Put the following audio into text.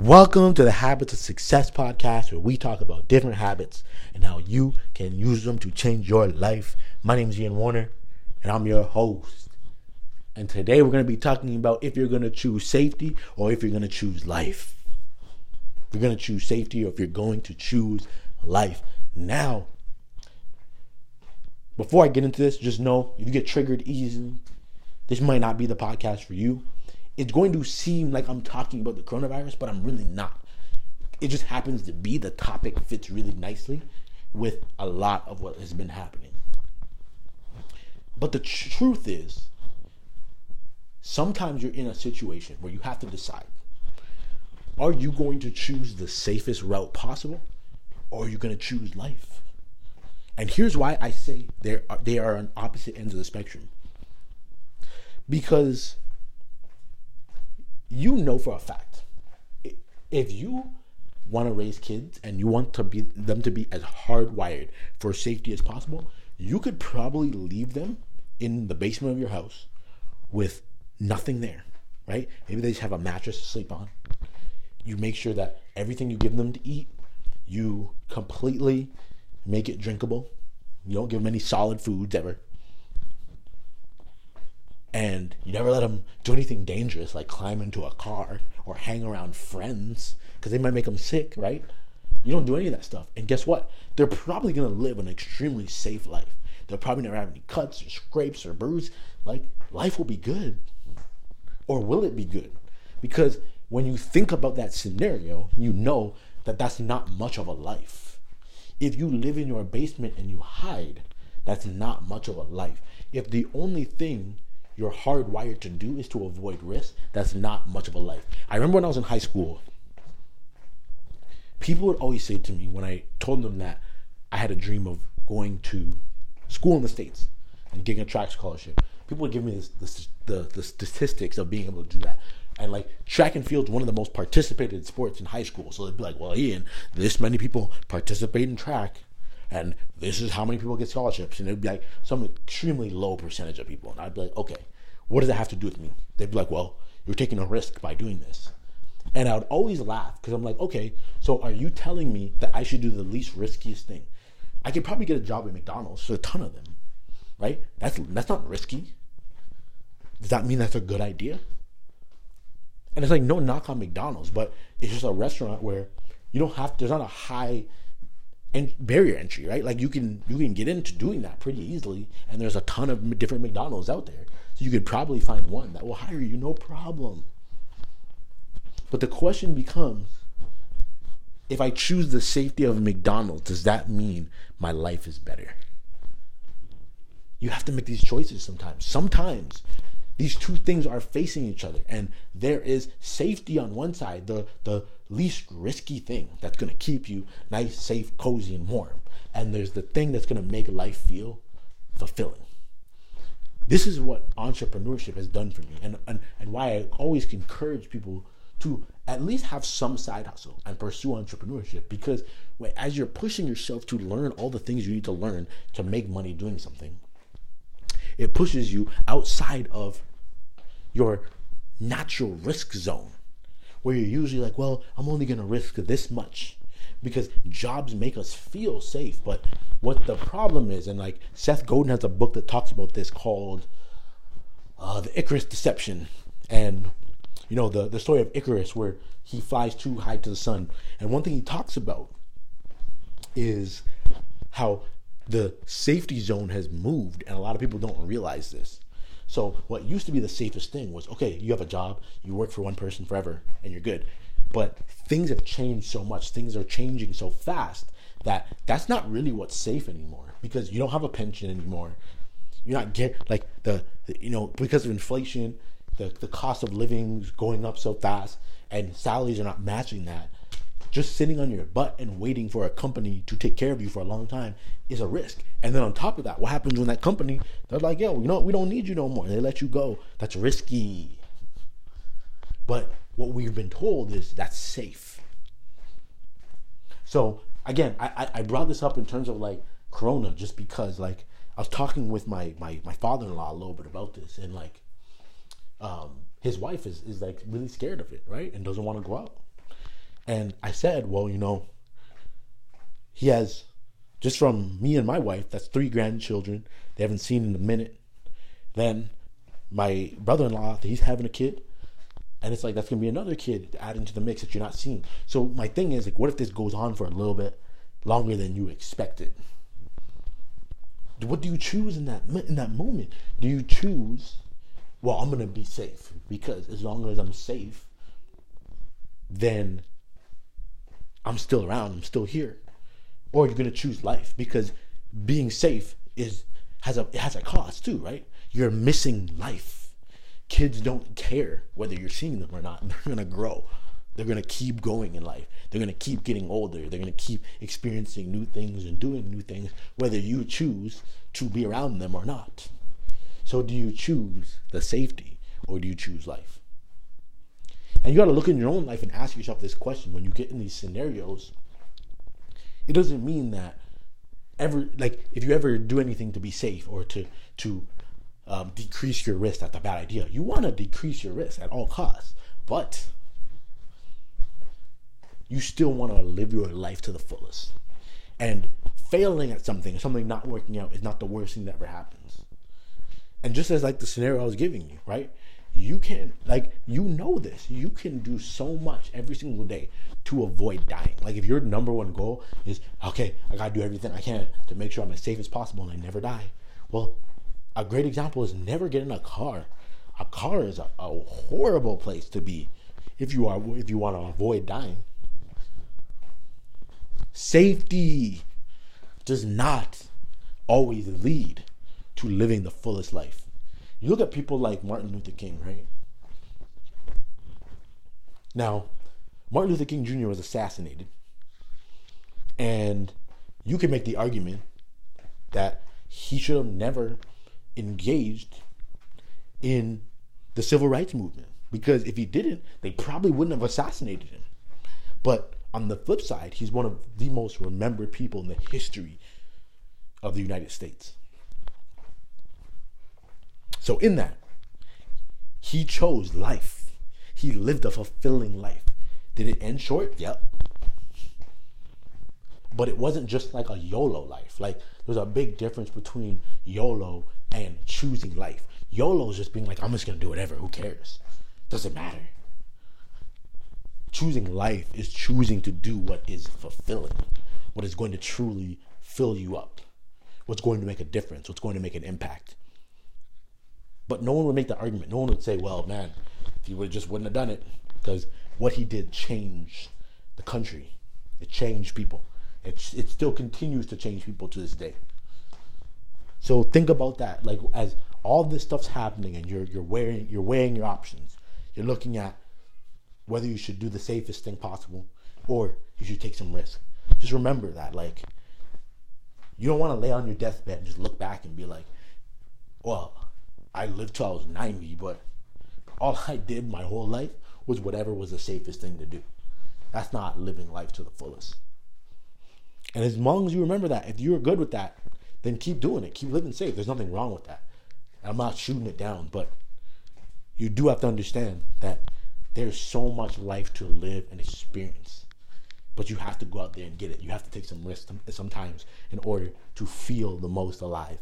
Welcome to the Habits of Success podcast, where we talk about different habits and how you can use them to change your life. My name is Ian Warner, and I'm your host. And today we're going to be talking about if you're going to choose safety or if you're going to choose life. If you're going to choose safety or if you're going to choose life. Now, before I get into this, just know if you get triggered easily, this might not be the podcast for you it's going to seem like I'm talking about the coronavirus, but I'm really not. It just happens to be the topic fits really nicely with a lot of what has been happening. But the tr- truth is, sometimes you're in a situation where you have to decide are you going to choose the safest route possible or are you going to choose life? And here's why I say they are, they are on opposite ends of the spectrum. Because you know for a fact if you want to raise kids and you want to be them to be as hardwired for safety as possible, you could probably leave them in the basement of your house with nothing there, right? Maybe they just have a mattress to sleep on. You make sure that everything you give them to eat, you completely make it drinkable. You don't give them any solid foods ever and you never let them do anything dangerous like climb into a car or hang around friends because they might make them sick, right? You don't do any of that stuff. And guess what? They're probably going to live an extremely safe life. They'll probably never have any cuts or scrapes or bruises. Like, life will be good. Or will it be good? Because when you think about that scenario, you know that that's not much of a life. If you live in your basement and you hide, that's not much of a life. If the only thing you're hardwired to do is to avoid risk, that's not much of a life. I remember when I was in high school, people would always say to me when I told them that I had a dream of going to school in the States and getting a track scholarship, people would give me this, this, the, the statistics of being able to do that. And like track and field is one of the most participated sports in high school. So they'd be like, well, Ian, this many people participate in track and this is how many people get scholarships. And it'd be like some extremely low percentage of people. And I'd be like, okay, what does that have to do with me? They'd be like, well, you're taking a risk by doing this. And I would always laugh because I'm like, okay, so are you telling me that I should do the least riskiest thing? I could probably get a job at McDonald's, so a ton of them, right? That's that's not risky. Does that mean that's a good idea? And it's like no knock on McDonald's, but it's just a restaurant where you don't have. There's not a high and barrier entry, right? Like you can you can get into doing that pretty easily, and there's a ton of different McDonald's out there, so you could probably find one that will hire you, no problem. But the question becomes, if I choose the safety of McDonald's, does that mean my life is better? You have to make these choices sometimes. Sometimes these two things are facing each other, and there is safety on one side, the the least risky thing that's gonna keep you nice, safe, cozy, and warm, and there's the thing that's gonna make life feel fulfilling. This is what entrepreneurship has done for me, and and, and why I always encourage people to at least have some side hustle and pursue entrepreneurship because as you're pushing yourself to learn all the things you need to learn to make money doing something it pushes you outside of your natural risk zone where you're usually like, well, I'm only going to risk this much because jobs make us feel safe. But what the problem is, and like Seth Godin has a book that talks about this called uh, The Icarus Deception. And, you know, the, the story of Icarus where he flies too high to the sun. And one thing he talks about is how the safety zone has moved, and a lot of people don't realize this. So what used to be the safest thing was okay, you have a job, you work for one person forever, and you're good. But things have changed so much, things are changing so fast that that's not really what's safe anymore because you don't have a pension anymore. You're not get like the, the you know because of inflation, the the cost of living is going up so fast, and salaries are not matching that just sitting on your butt and waiting for a company to take care of you for a long time is a risk. And then on top of that, what happens when that company they're like, yo, you know, we don't need you no more. They let you go. That's risky. But what we've been told is that's safe. So again, I, I brought this up in terms of like Corona just because like I was talking with my my, my father in law a little bit about this and like um his wife is, is like really scared of it, right? And doesn't want to go out. And I said, well, you know, he has just from me and my wife, that's three grandchildren they haven't seen in a minute. Then my brother in law, he's having a kid. And it's like that's gonna be another kid adding to the mix that you're not seeing. So my thing is like, what if this goes on for a little bit longer than you expected? What do you choose in that in that moment? Do you choose? Well, I'm gonna be safe because as long as I'm safe, then I'm still around. I'm still here. Or you're gonna choose life because being safe is has a it has a cost too, right? You're missing life kids don't care whether you're seeing them or not. They're to grow. They're to keep going in life. They're to keep getting older. They're to keep experiencing new things and doing new things, whether you choose to be around them or not. So, do you choose the safety or do you choose life? And you got to look in your own life and ask yourself this question when you get in these scenarios. It doesn't mean that ever, like, if you ever do anything to be safe or to to um, decrease your risk, that's a bad idea. You want to decrease your risk at all costs, but you still want to live your life to the fullest. And failing at something, something not working out, is not the worst thing that ever happens. And just as like the scenario I was giving you, right? You can like you know this. You can do so much every single day to avoid dying. Like if your number one goal is okay, I gotta do everything I can to make sure I'm as safe as possible and I never die. Well, a great example is never get in a car. A car is a, a horrible place to be if you are if you want to avoid dying. Safety does not always lead to living the fullest life. You look at people like Martin Luther King, right? Now, Martin Luther King Jr. was assassinated. And you can make the argument that he should have never engaged in the civil rights movement because if he didn't, they probably wouldn't have assassinated him. But on the flip side, he's one of the most remembered people in the history of the United States. So, in that, he chose life. He lived a fulfilling life. Did it end short? Yep. But it wasn't just like a YOLO life. Like, there's a big difference between YOLO and choosing life. YOLO is just being like, I'm just gonna do whatever. Who cares? Doesn't matter. Choosing life is choosing to do what is fulfilling, what is going to truly fill you up, what's going to make a difference, what's going to make an impact. But no one would make the argument. No one would say, well, man, if he would just wouldn't have done it. Because what he did changed the country. It changed people. It, it still continues to change people to this day. So think about that. Like as all this stuff's happening and you're you're weighing you're weighing your options. You're looking at whether you should do the safest thing possible or you should take some risk. Just remember that like you don't want to lay on your deathbed and just look back and be like, well, I lived till I was 90, but all I did my whole life was whatever was the safest thing to do. That's not living life to the fullest. And as long as you remember that, if you're good with that, then keep doing it. Keep living safe. There's nothing wrong with that. I'm not shooting it down, but you do have to understand that there's so much life to live and experience. But you have to go out there and get it. You have to take some risks sometimes in order to feel the most alive.